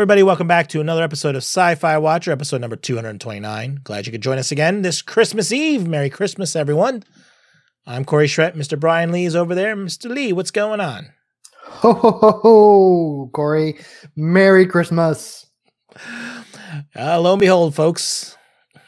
Everybody. Welcome back to another episode of Sci Fi Watcher, episode number 229. Glad you could join us again this Christmas Eve. Merry Christmas, everyone. I'm Corey Schreck. Mr. Brian Lee is over there. Mr. Lee, what's going on? Ho, ho, ho, ho, Corey. Merry Christmas. Uh, lo and behold, folks,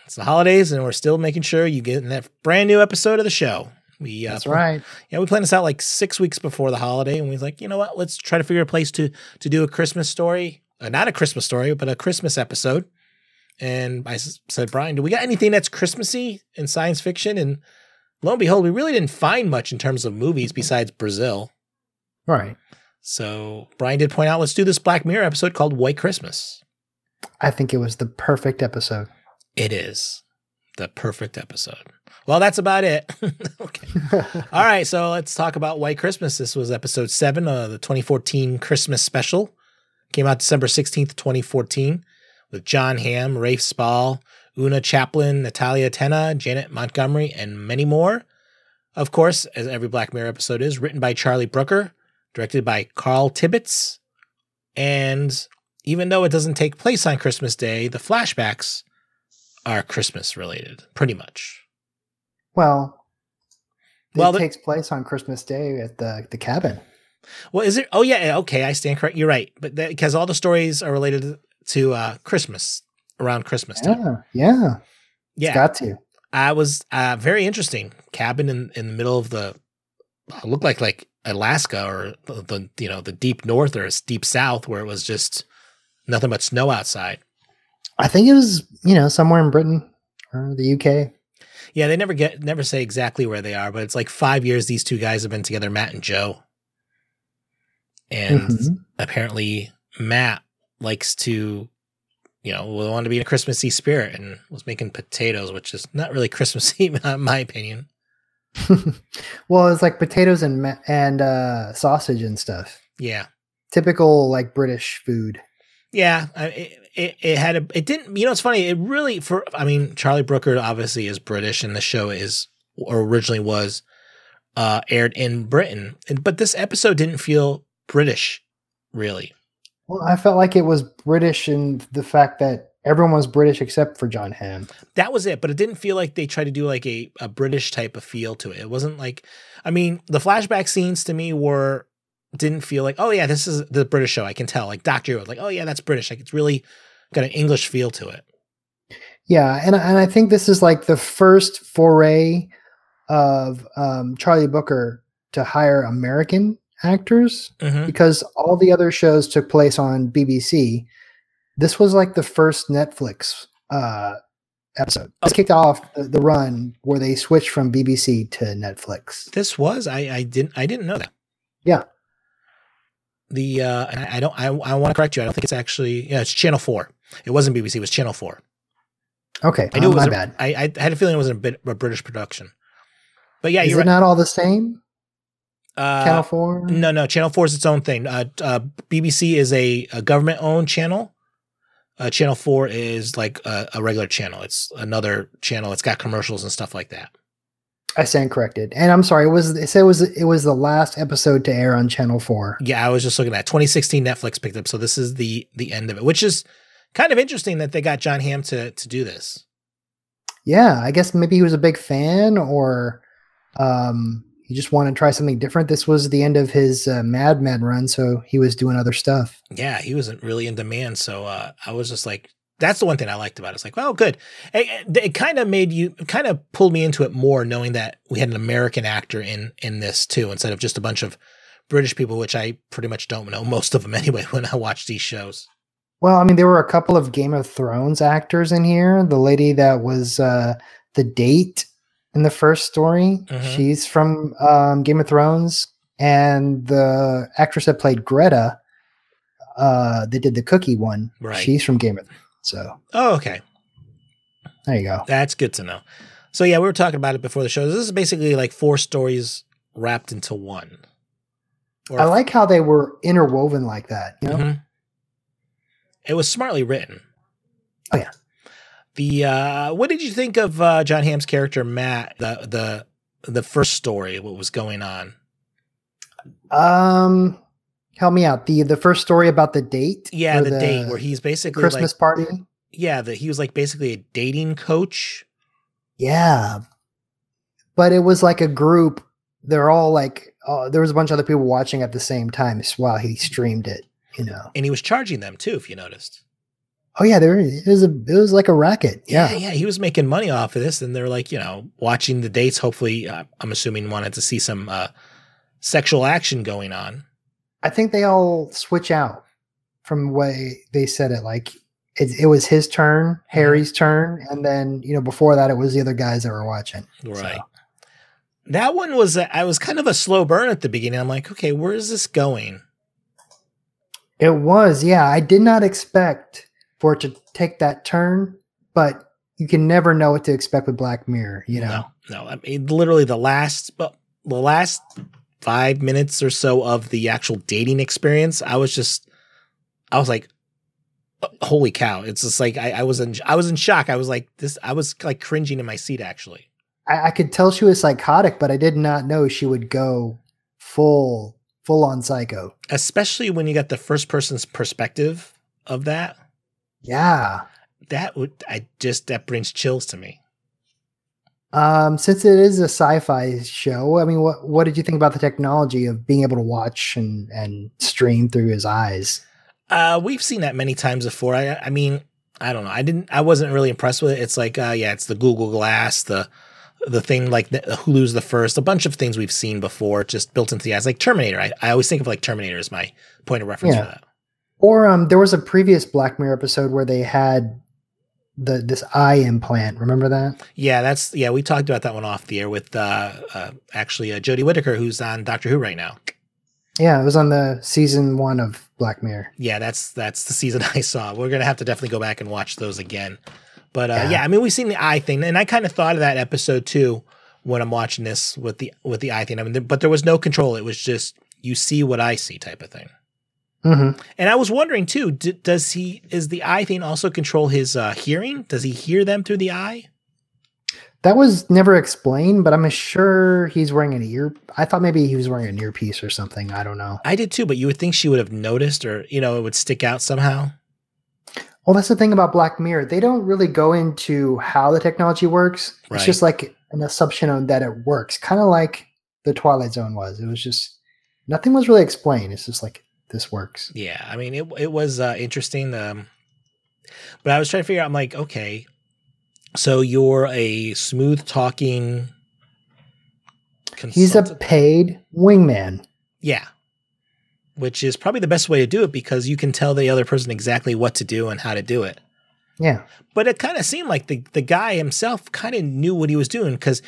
it's the holidays, and we're still making sure you get in that brand new episode of the show. We, uh, That's right. Yeah, we planned this out like six weeks before the holiday, and we was like, you know what? Let's try to figure a place to to do a Christmas story, uh, not a Christmas story, but a Christmas episode. And I s- said, Brian, do we got anything that's Christmassy in science fiction? And lo and behold, we really didn't find much in terms of movies besides Brazil. Right. So Brian did point out, let's do this Black Mirror episode called White Christmas. I think it was the perfect episode. It is the perfect episode. Well, that's about it. okay. All right, so let's talk about White Christmas. This was episode seven of the 2014 Christmas special. Came out December 16th, 2014, with John Hamm, Rafe Spall, Oona Chaplin, Natalia Tena, Janet Montgomery, and many more. Of course, as every Black Mirror episode is, written by Charlie Brooker, directed by Carl Tibbetts. And even though it doesn't take place on Christmas Day, the flashbacks are Christmas related, pretty much. well, it Well, the- takes place on Christmas Day at the, the cabin. Well, is it? Oh, yeah. Okay, I stand correct. You're right, but because all the stories are related to uh, Christmas around Christmas time. Yeah. Yeah. It's Yeah, got to. I was uh, very interesting. Cabin in, in the middle of the uh, looked like like Alaska or the, the you know the deep north or deep south where it was just nothing but snow outside. I think it was, you know, somewhere in Britain or the UK. Yeah, they never get never say exactly where they are, but it's like five years these two guys have been together, Matt and Joe. And Mhm. apparently Matt likes to, you know, want to be in a Christmassy spirit and was making potatoes, which is not really Christmassy in my opinion. well, it's like potatoes and and uh, sausage and stuff. Yeah. Typical like British food. Yeah, I- it, it, it had a it didn't you know it's funny it really for I mean Charlie Brooker obviously is British and the show is or originally was uh aired in Britain but this episode didn't feel British really. Well, I felt like it was British in the fact that everyone was British except for John Hamm. that was it but it didn't feel like they tried to do like a, a British type of feel to it. It wasn't like I mean the flashback scenes to me were didn't feel like oh yeah this is the British show I can tell. Like Doctor Who like oh yeah that's British. Like it's really got an English feel to it. Yeah, and and I think this is like the first foray of um, Charlie Brooker to hire American actors Mhm. because all the other shows took place on BBC. This was like the first Netflix uh, episode. This kicked off the, the run where they switched from BBC to Netflix. This was I I didn't I didn't know that. Yeah. The uh I, I don't I I want to correct you. I don't think it's actually yeah, it's channel 4. It wasn't BBC, it was channel 4. Okay, I knew it was my a- bad. I I had a feeling it was a bit a British production. But yeah, Is you're it right. not all the same? Uh, Channel Four. no, no, Channel 4 is its own thing. Uh, uh BBC is a, a government owned channel. Uh, channel 4 is like a, a regular channel. It's another channel. It's got commercials and stuff like that. I stand corrected, and I'm sorry. It was it said it was it was the last episode to air on Channel Four. Yeah, I was just looking at it. 2016 Netflix picked up, so this is the the end of it, which is kind of interesting that they got John Hamm to to do this. Yeah, I guess maybe he was a big fan, or um, he just wanted to try something different. This was the end of his uh, Mad Men run, so he was doing other stuff. Yeah, he wasn't really in demand, so uh, I was just like, that's the one thing I liked about it. It's like, well, good. It, it kind of made you, kind of pulled me into it more, knowing that we had an American actor in in this too, instead of just a bunch of British people, which I pretty much don't know most of them anyway when I watch these shows. Well, I mean, there were a couple of Game of Thrones actors in here. The lady that was uh, the date in the first story, Mhm. she's from um, Game of Thrones, and the actress that played Greta, uh, they did the cookie one. Right. She's from Game of Thrones. So Oh, okay. there you go. That's good to know. So yeah, we were talking about it before the show. This is basically like four stories wrapped into one. Or- I like how they were interwoven like that. You know, Mhm. It was smartly written. Oh, yeah. The uh what did you think of uh John Hamm's character Matt, the the the first story, what was going on? um, help me out. The the first story about the date. Yeah, or the, date where he's basically Christmas like, party. yeah, that he was like basically a dating coach. Yeah, but it was like a group. They're all like uh, there was a bunch of other people watching at the same time while he streamed it. You know. And he was charging them too, if you noticed. Oh yeah, there it was a it was like a racket. Yeah, Yeah, yeah, he was making money off of this, and they're like, you know, watching the dates. Hopefully, uh, I'm assuming wanted to see some uh, sexual action going on. I think they all switch out from the way they said it. Like it, it was his turn, Mm-hmm. Harry's turn, and then you know before that it was the other guys that were watching. Right. So, That one was uh, I was kind of a slow burn at the beginning. I'm like, okay, where is this going? it was, yeah. I did not expect for it to take that turn, but you can never know what to expect with Black Mirror. You know, No, no. I mean, literally the last, well, the last five minutes or so of the actual dating experience, I was just, I was like, uh, holy cow! It's just like I, I was in, I was in shock. I was like, this, I was like cringing in my seat actually. I, I could tell she was psychotic, but I did not know she would go full full on psycho. Especially when you got the first person's perspective of that. Yeah. That would, I just that brings chills to me. Um, since it is a sci-fi show, I mean, what what did you think about the technology of being able to watch and and stream through his eyes? Uh, we've seen that many times before. I, I mean, I don't know. I didn't. I wasn't really impressed with it. It's like, uh, yeah, it's the Google Glass, the the thing like the, Hulu's the first, a bunch of things we've seen before, just built into the eyes, like Terminator. I, I always think of like Terminator as my point of reference Yeah. for that. Or um, there was a previous Black Mirror episode where they had the this eye implant. Remember that? Yeah, that's yeah. We talked about that one off the air with uh, uh actually uh, Jodie Whittaker, who's on Doctor Who right now. Yeah, it was on the season one of Black Mirror. Yeah, that's that's the season I saw. We're gonna have to definitely go back and watch those again. But uh, Yeah. yeah. I mean, we've seen the eye thing, and I kind of thought of that episode too when I'm watching this with the with the eye thing. I mean, there, but there was no control. It was just you see what I see type of thing. Hmm And I was wondering too, d- does he is the eye thing also control his uh, hearing? Does he hear them through the eye? That was never explained, but I'm sure he's wearing an ear. I thought maybe he was wearing an earpiece or something. I don't know. I did too, but you would think she would have noticed, or you know, it would stick out somehow. Well, that's the thing about Black Mirror. They don't really go into how the technology works. Right. It's just like an assumption on that it works, kind of like the Twilight Zone was. It was just nothing was really explained. It's just like this works. Yeah, I mean, it it was uh, interesting. Um, but I was trying to figure out. I'm like, okay, so you're a smooth talking. He's a paid wingman. yeah, which is probably the best way to do it because you can tell the other person exactly what to do and how to do it. Yeah. But it kind of seemed like the the guy himself kind of knew what he was doing because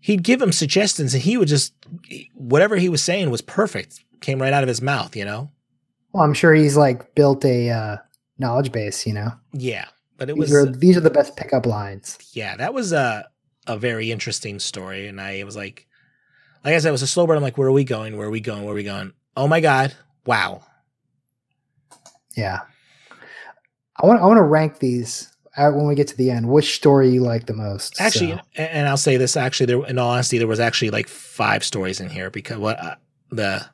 he'd give him suggestions and he would just whatever he was saying was perfect, came right out of his mouth. You know. Well, I'm sure he's like built a uh, knowledge base. You know, Yeah, but it was these are these are the best pickup lines. yeah, that was a a very interesting story, and I was like, like I said, it was a slow burn. I'm like, where are we going? Where are we going? Where are we going? Oh my god! Wow. Yeah. I want I want to rank these uh, when we get to the end. Which story you like the most? Actually, So, and, and I'll say this. Actually, there, in all honesty, there was actually like five stories in here because what uh, the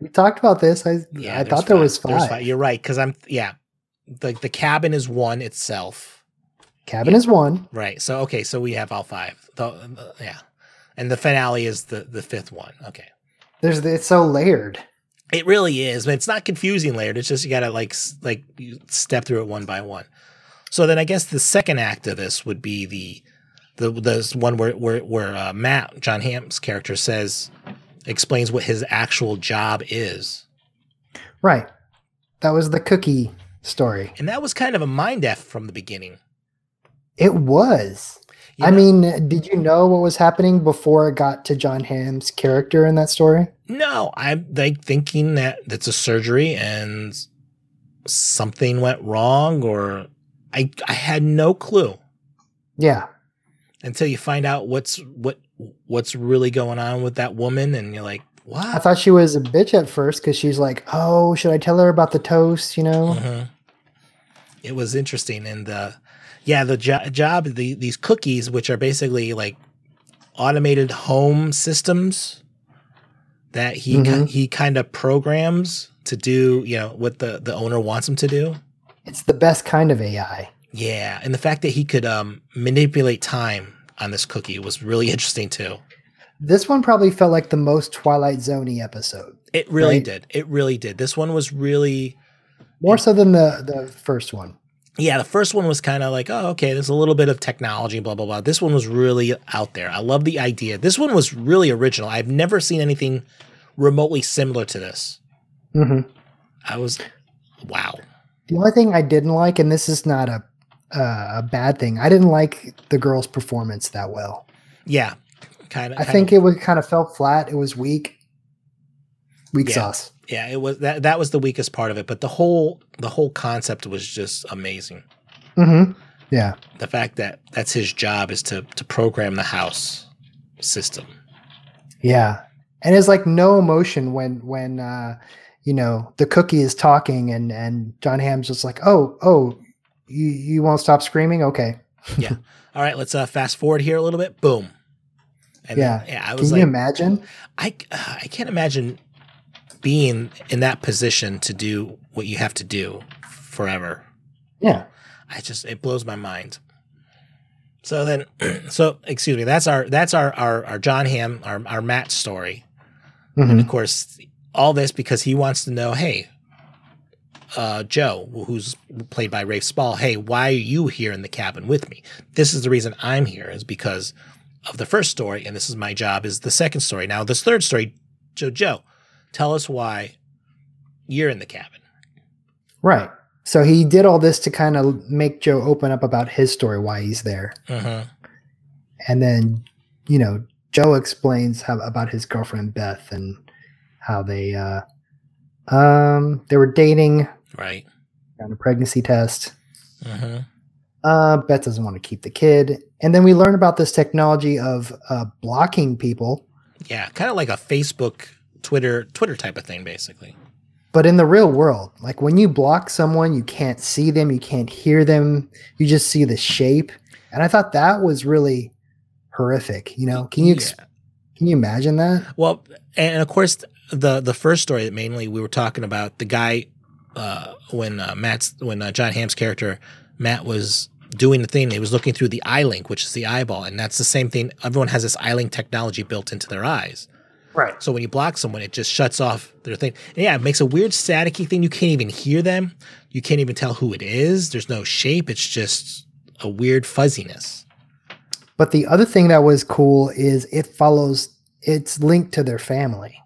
we talked about this. I yeah, I thought there was There's five. You're right because I'm yeah. The the cabin is one itself, Cabin is one. right? So okay, so we have all five. The, the- yeah, and the finale is the the fifth one. Okay. There's the, it's so layered. It really is, but it's not confusing layered. It's just you gotta like like you step through it one by one. So then I guess the second act of this would be the the the one where where where uh, Matt John Hamm's character says explains what his actual job is, Right. That was the cookie story. and that was kind of a mind f from the beginning. It was. You I know? mean, did you know what was happening before it got to John Hamm's character in that story? no, I'm like thinking that it's a surgery and something went wrong, or I I had no clue. Yeah. until you find out what's what what's really going on with that woman and you're like what I thought she was a bitch at first because she's like, oh, should I tell her about the toast? You know? Mhm. it was interesting and the yeah the jo- job the these cookies which are basically like automated home systems that he ki- Mhm. he kind of programs to do, you know, what the the owner wants him to do. It's the best kind of AI. Yeah, and the fact that he could um, manipulate time on this cookie was really interesting too. This one probably felt like the most Twilight Zoney episode, It really Right. did. It really did. This one was really more so than the the first one. yeah, the first one was kind of like, oh, okay, there's a little bit of technology, blah, blah, blah. This one was really out there. I love the idea. This one was really original. I've never seen anything remotely similar to this. hmm I was, wow. The only thing I didn't like, and this is not a uh, a bad thing, I didn't like the girl's performance that well. Yeah, kind of. I think it was kind of felt flat. It was weak. Weak Yeah. sauce. yeah, it was that that was the weakest part of it, but the whole the whole concept was just amazing. hmm Yeah. The fact that that's his job is to to program the house system. Yeah. And it's like no emotion when when uh you know the cookie is talking and and John Hamm's just like, "Oh, oh, you you won't stop screaming? Okay." Yeah. All right, let's uh, fast forward here a little bit. Boom. And Yeah. then, yeah, I was. Can was you like, imagine? I I can't imagine being in that position to do what you have to do forever. Yeah. I just it blows my mind. So then, so excuse me. That's our that's our our, our John Hamm our our Matt story. And Mhm. of course, all this because he wants to know, hey, uh, Joe, who's played by Rafe Spall, hey, why are you here in the cabin with me? This is the reason I'm here, is because of the first story, and this is my job, is the second story. Now, this third story, Joe, Joe, tell us why you're in the cabin. Right. So he did all this to kind of make Joe open up about his story, why he's there. Uh-huh. And then, you know, Joe explains how about his girlfriend Beth and how they uh um they were dating, Right. got a pregnancy test. Uh-huh. Uh, Beth doesn't want to keep the kid. And then we learn about this technology of uh, blocking people, Yeah, kind of like a Facebook, Twitter, Twitter type of thing, basically. but in the real world. Like when you block someone, you can't see them, you can't hear them, you just see the shape. And I thought that was really horrific. You know, can you ex- Yeah. can you imagine that? Well, and of course, the the first story that mainly we were talking about the guy uh, when uh, Matt's when uh, John Hamm's character Matt was doing the thing. He was looking through the eye link, which is the eyeball, and that's the same thing. Everyone has this eye link technology built into their eyes. Right. So when you block someone, it just shuts off their thing. And yeah, it makes a weird staticky thing. You can't even hear them. You can't even tell who it is. There's no shape. It's just a weird fuzziness. But the other thing that was cool is it follows it's linked to their family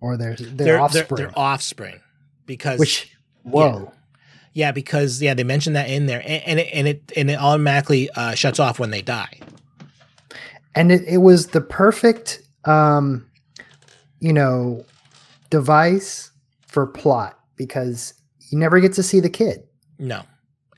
or their their, offspring. Their, offspring. Because which whoa. Yeah, because yeah, they mentioned that in there, and, and it and it and it automatically uh, shuts off when they die. and it, it was the perfect um you know device for plot because you never get to see the kid No,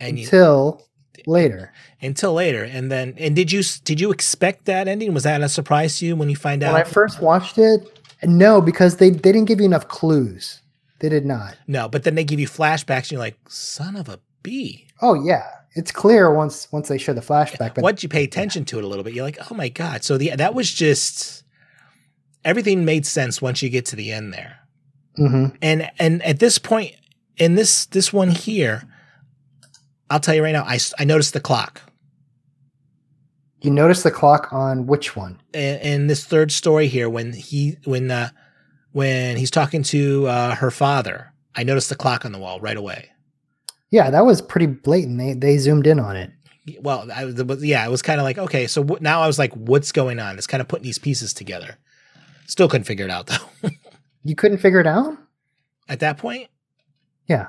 and you, until later until later, and then and did you did you expect that ending? Was that a surprise to you when you find out? when i first watched it no because they, they didn't give you enough clues they did not no, but then they give you flashbacks, and you're like, son of a bee. oh yeah it's clear once once they show the flashback but Once you pay attention to it a little bit, you're like, oh my god. So the that was just everything made sense once you get to the end there. Mhm. and and at this point in this this one here i'll tell you right now I I noticed the clock you notice the clock on which one in, in this third story here when he when uh when he's talking to uh her father. I noticed the clock on the wall right away. Yeah that was pretty blatant. They they zoomed in on it. Well I, the, yeah it was kind of like okay so w- now i was like what's going on? It's kind of putting these pieces together. Still couldn't figure it out though. You couldn't figure it out? At that point? Yeah.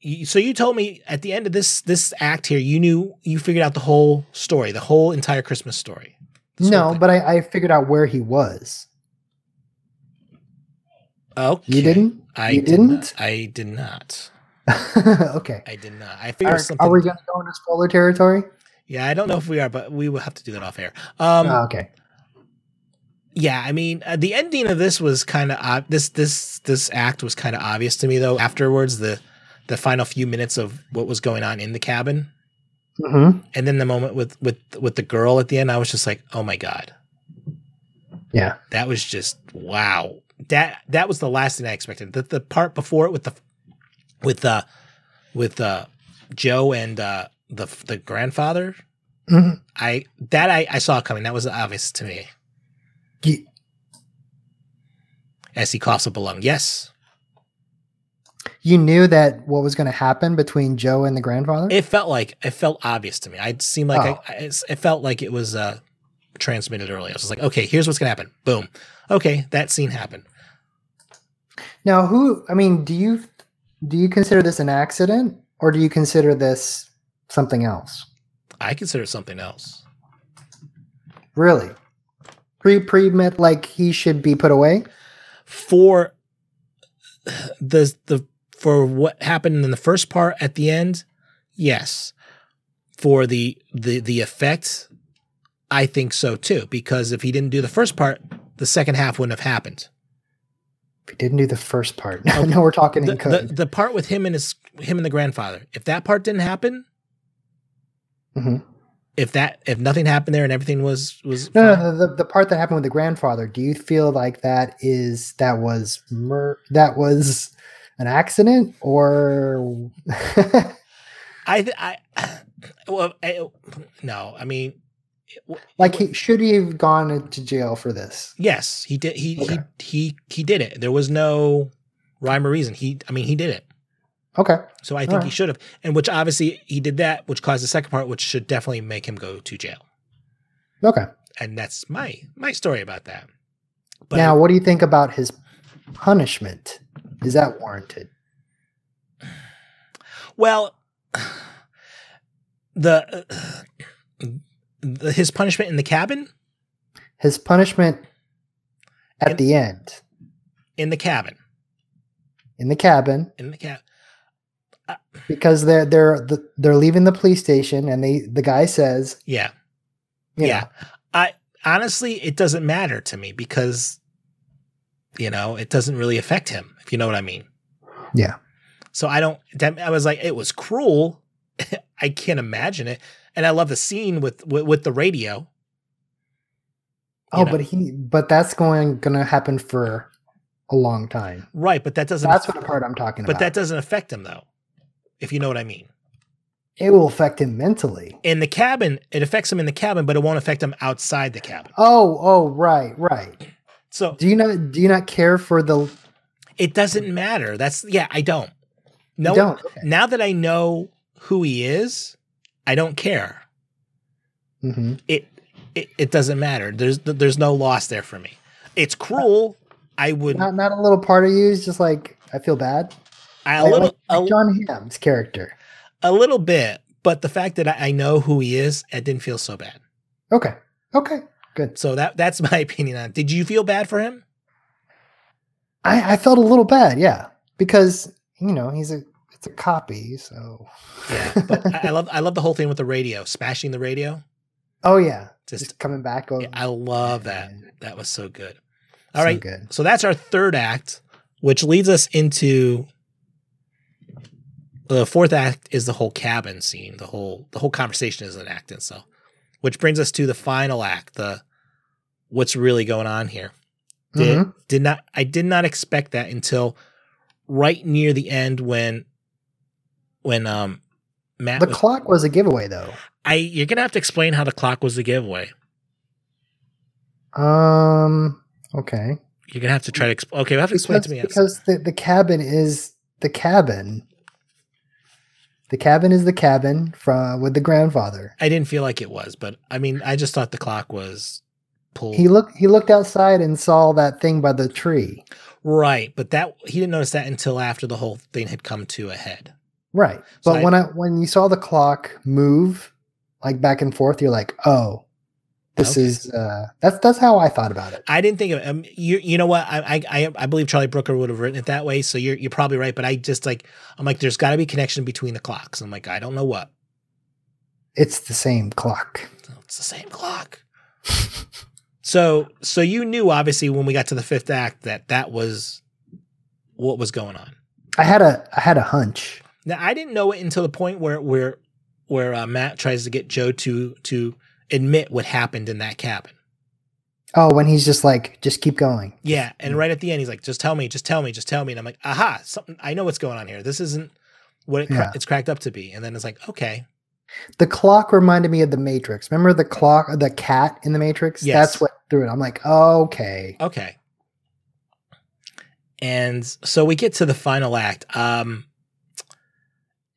You, so you told me at the end of this this act here you knew you figured out the whole story the whole entire christmas story. No but I, I figured out where he was okay you didn't i You did didn't? not. i did not okay. i did not i figured Are, something are we going to go into spoiler territory? yeah i don't know if we are but we will have to do that off air um oh, okay. yeah i mean uh, the ending of this was kind of uh, this this this act was kind of obvious to me though afterwards the the final few minutes of what was going on in the cabin hmm and then the moment with with with the girl at the end i was just like oh my god Yeah. that was just wow that that was the last thing I expected. The the part before it with the with uh with uh Joe and uh the the grandfather, Mhm. I that I, I saw coming. That was obvious to me. You, As he coughs up a lung. Yes. you knew that what was going to happen between Joe and the grandfather. It felt like it felt obvious to me. It seemed like Oh. I, I, it felt like it was uh transmitted early. I was like, okay, here's what's gonna happen. Boom. Okay, that scene happened. Now, who? I mean, do you do you consider this an accident, or do you consider this something else? I consider something else. Really, pre pre like he should be put away. for the the for what happened in the first part at the end yes for the the the effect i think so too because if he didn't do the first part the second half wouldn't have happened If he didn't do the first part, no, we're talking the, in code. the part with him and his him and the grandfather if that part didn't happen Mhm. if that if nothing happened there and everything was was No, fine, no, the, the, the part that happened with the grandfather. Do you feel like that is that was mur- that was an accident or? i th- i well I, no i mean like he should he have gone to jail for this? Yes, he did. He Okay. he he he did it. There was no rhyme or reason. He, I mean, he did it. Okay, So I think he should have, and which obviously he did that, which caused the second part, which should definitely make him go to jail. okay. And that's my my story about that. But now, what do you think about his punishment? Is that warranted? well, the, uh, the his punishment in the cabin, His punishment at In- the end in the cabin, in the cabin in the cabin. Uh, because they're they're they're leaving the police station and they the guy says, Yeah, yeah. know, I honestly, it doesn't matter to me because you know it doesn't really affect him. If you know what I mean. Yeah. So I don't. I was like, it was cruel. I can't imagine it, and I love the scene with with, with the radio. oh, know. but he but that's going gonna happen for a long time. Right, but that doesn't. That's what the part I'm talking but about. But that doesn't affect him though. If you know what I mean. it will affect him mentally. In the cabin, it affects him in the cabin, but it won't affect him outside the cabin. Oh, oh, right, right. So Do you not do you not care for the it doesn't matter. That's yeah, I don't. No, don't? Okay. now that I know who he is, I don't care. hmm It it, it doesn't matter. There's there's no loss there for me. It's cruel. I would Not not a little part of you is just like I feel bad. I, a Like- little like John Hamm's character. a little bit, but the fact that I, I know who he is, it didn't feel so bad. Okay. Okay. Good. So that that's my opinion on. it. Did you feel bad for him? I, I felt a little bad, yeah, because you know he's a it's a copy, so Yeah, but I, love I love the whole thing with the radio, smashing the radio. oh yeah, Just just coming back. Over, yeah, I love that. That was so good. All so right, good. so that's our third act, which leads us into the fourth act is the whole cabin scene. The whole the whole conversation is an act in itself, which brings us to the final act. The what's really going on here. Did Mhm. did not I did not expect that until right near the end when when um Matt The was- clock was a giveaway, though. I you're gonna have to explain how the clock was the giveaway. Um. Okay. You're gonna have to try to explain. Okay, you have to explain to me. because the, the cabin is the cabin. The cabin is the cabin from with the grandfather. I didn't feel like it was, but I mean, I just thought the clock was pulled. He looked he looked outside and saw that thing by the tree. right, but that he didn't notice that until after the whole thing had come to a head. Right. So But I- when I when you saw the clock move like back and forth, you're like, oh, this Okay. is uh that's that's how I thought about it. I didn't think of it. Um, you you know what? I, I I I believe Charlie Brooker would have written it that way. So you're you're probably right. But I just like I'm like, there's got to be connection between the clocks. I'm like, I don't know what. It's the same clock. It's the same clock. so so you knew obviously when we got to the fifth act that that was what was going on. I had a I had a hunch. Now I didn't know it until the point where where where uh, Matt tries to get Joe to to admit what happened in that cabin. Oh, when he's just like, just keep going. Yeah, and right at the end, he's like, "Just tell me, just tell me, just tell me." And I'm like, "Aha! Something. I know what's going on here. This isn't what it cra- Yeah. it's cracked up to be." And then it's like, "Okay, The clock reminded me of the Matrix. Remember the clock, the cat in the Matrix? Yes. That's what threw it. I'm like, okay. okay." And so we get to the final act. Um,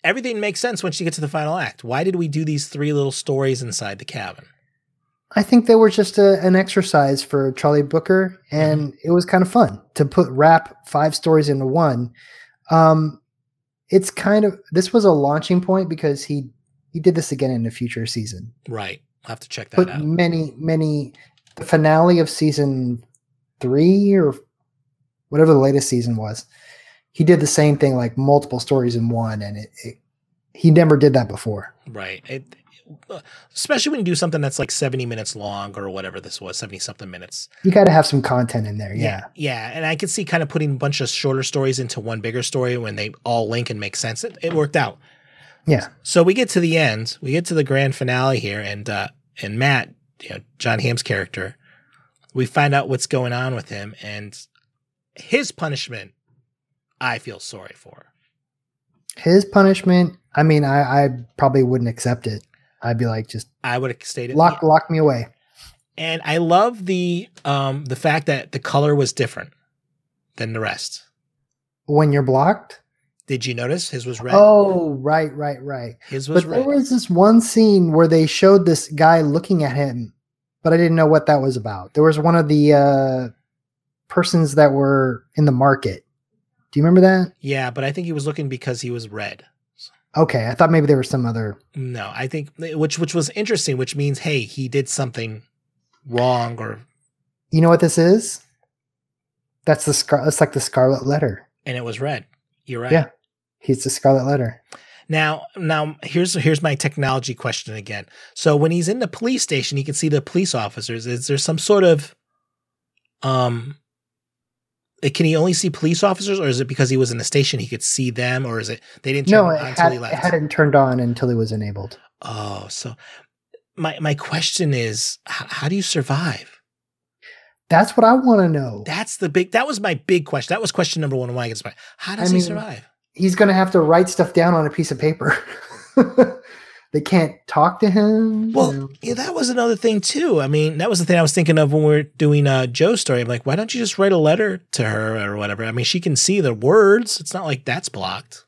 everything makes sense once you get to the final act. Why did we do these three little stories inside the cabin? I think they were just a, an exercise for Charlie Brooker, and it was kind of fun to put wrap five stories into one. Um, it's kind of this was a launching point because he he did this again in the future season. Right. I'll have to check that But out. many many the finale of season three or whatever the latest season was, he did the same thing like multiple stories in one, and it, it he never did that before. Right. It, especially when you do something that's like 70 minutes long or whatever this was, 70 something minutes. You got to have some content in there, yeah. Yeah. And I could see kind of putting a bunch of shorter stories into one bigger story when they all link and make sense. It, it worked out. Yeah. So we get to the end, we get to the grand finale here, and uh and Matt, you know, John Hamm's character, we find out what's going on with him and his punishment I feel sorry for. His punishment, I mean, I, I probably wouldn't accept it. I'd be like, just I would have stayed lock lock me away. And I love the um the fact that the color was different than the rest. When you're blocked? Did you notice his was red? Oh, right, right, right. his was But red. there was this one scene where they showed this guy looking at him, but I didn't know what that was about. There was one of the uh, persons that were in the market. Do you remember that? yeah, but I think he was looking because he was red. Okay, I thought maybe there was some other. No, I think which which was interesting, which means hey, he did something wrong or You know what this is? That's the scar. That's like the Scarlet Letter. and it was red. You're right. Yeah. He's the Scarlet Letter. Now, now here's here's my technology question again. So when he's in the police station, he can see the police officers. Is there some sort of um can he only see police officers or is it because he was in the station he could see them or is it they didn't turn No, it it, on until had, he it left? hadn't turned on until he was enabled. oh, so my my question is h- how do you survive? That's what I want to know. That's the big that was my big question. That was question number 1 of my survive. How does I he mean, survive? He's going to have to write stuff down on a piece of paper. they can't talk to him. you Well, know. yeah, that was another thing too. I mean, that was the thing I was thinking of when we were doing uh, Joe's story. I'm like, why don't you just write a letter to her or whatever? I mean, she can see the words. It's not like that's blocked.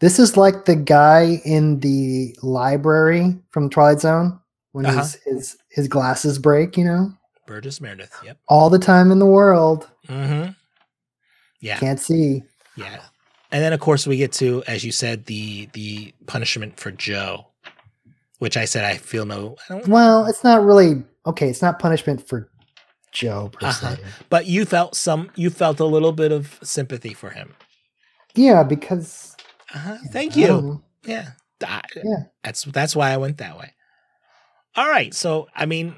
this is like the guy in the library from Twilight Zone when Uh-huh. his, his his glasses break. You know, Burgess Meredith. Yep. all the time in the world, Mm-hmm. Yeah. can't see. Yeah. And then of course we get to, as you said, the the punishment for Joe, which I said I feel no. I don't. Well, it's not really okay. It's not punishment for Joe per Uh-huh. se. But you felt some. You felt a little bit of sympathy for him. Yeah, because Uh-huh. Thank you. know. Yeah. I- Yeah. That's that's why I went that way. All right. So I mean,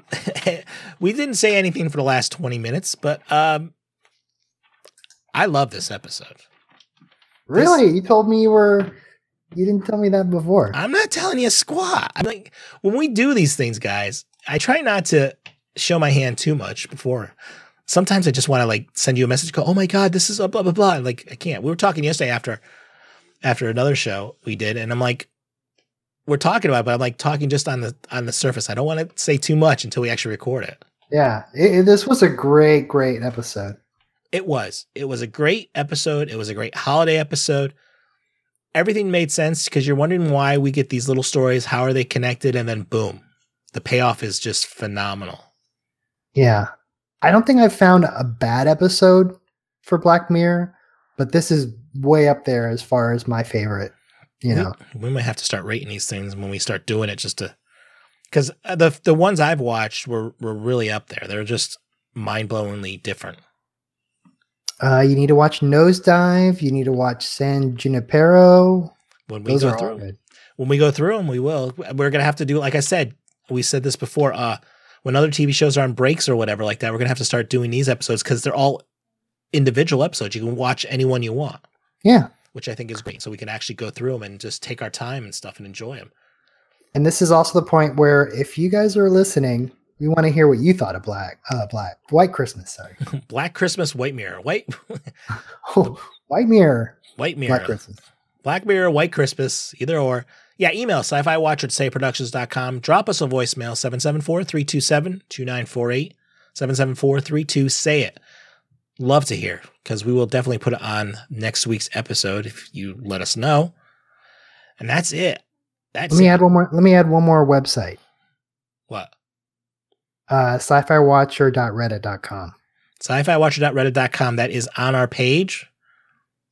we didn't say anything for the last 20 minutes, but um I love this episode. Really, you told me you were. You didn't tell me that before. I'm not telling you squat. I'm like when we do these things, guys, I try not to show my hand too much before. Sometimes I just want to like send you a message, go, "Oh my god, this is a blah blah blah." Like I can't. We were talking yesterday after after another show we did, and I'm like, we're talking about, it, but I'm like talking just on the on the surface. I don't want to say too much until we actually record it. yeah, it- this was a great, great episode. It was. It was a great episode. It was a great holiday episode. Everything made sense because you're wondering why we get these little stories. How are they connected? And then boom, the payoff is just phenomenal. Yeah, I don't think I've found a bad episode for Black Mirror, but this is way up there as far as my favorite. You know, we, we might have to start rating these things when we start doing it, just to because uh, the the ones I've watched were were really up there. They're just mind blowingly different. Uh, you need to watch Nosedive. You need to watch San Junipero. When we Those go through, when we go through them, we will. We're gonna have to do, like I said, we said this before. Uh, when other TV shows are on breaks or whatever like that, we're gonna have to start doing these episodes because they're all individual episodes. You can watch any one you want, Yeah, which I think is great. So we can actually go through them and just take our time and stuff and enjoy them. and this is also the point where if you guys are listening We want to hear what you thought of Black, uh, Black, White Christmas. Sorry, Black Christmas, White Mirror, White, oh, White Mirror, White Mirror, Black Christmas. Black Mirror, White Christmas, either or. Yeah, email sci-fi watch at sayproductions.com. Drop us a voicemail, 774-327-2948. 774-32 it. Love to hear, because we will definitely put it on next week's episode if you let us know. And that's it. That's Let me it. add one more. Let me add one more website. what? Uh, sci-fi watcher.reddit.com. sci-fi watcher.reddit.com. That is on our page.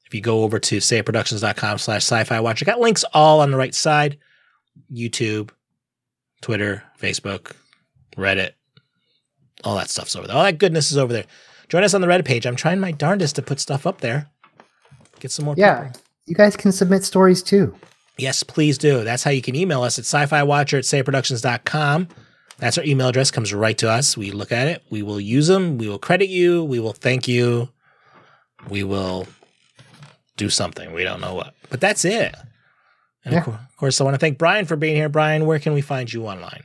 If you go over to sayproductions.com slash sci-fi watcher, got links all on the right side. YouTube, Twitter, Facebook, Reddit, all that stuff's over there. All that goodness is over there. Join us on the Reddit page. I'm trying my darndest to put stuff up there. Get some more Yeah. people. You guys can submit stories too. Yes, please do. That's how you can email us at sci-fi watcher at sayproductions.com. That's our email address. Comes right to us. We look at it. We will use them. We will credit you. We will thank you. We will do something. We don't know what. But that's it. And Yeah. of, course, I want to thank Brian for being here. Brian, where can we find you online?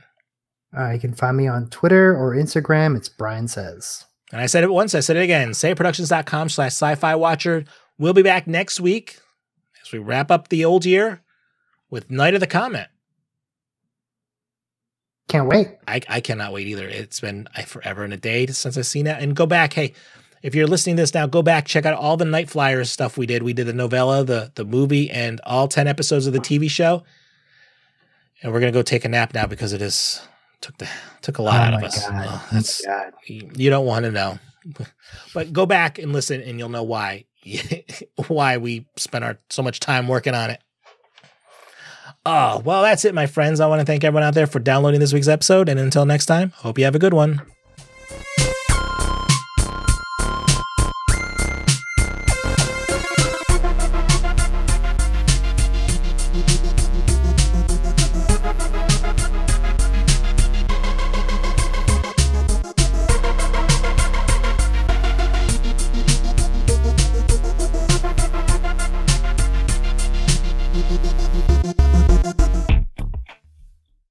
Uh, you can find me on Twitter or Instagram. It's Brian Says. And I said it once, I said it again. Sayproductions.com slash sci-fi watcher. We'll be back next week as we wrap up the old year with Night of the Comet. Can't wait. I, I cannot wait either. It's been forever and a day since I've seen that. And go back, hey, if you're listening to this now, go back, check out all the Nightflyers stuff we did. We did the novella, the the movie, and all 10 episodes of the TV show. And we're gonna go take a nap now because it is took the took a lot Oh out of us. God. Oh, Oh that's God. you don't want to know. But go back and listen and you'll know why why we spent our so much time working on it. Oh, well, that's it, my friends. I want to thank everyone out there for downloading this week's episode. And until next time, hope you have a good one.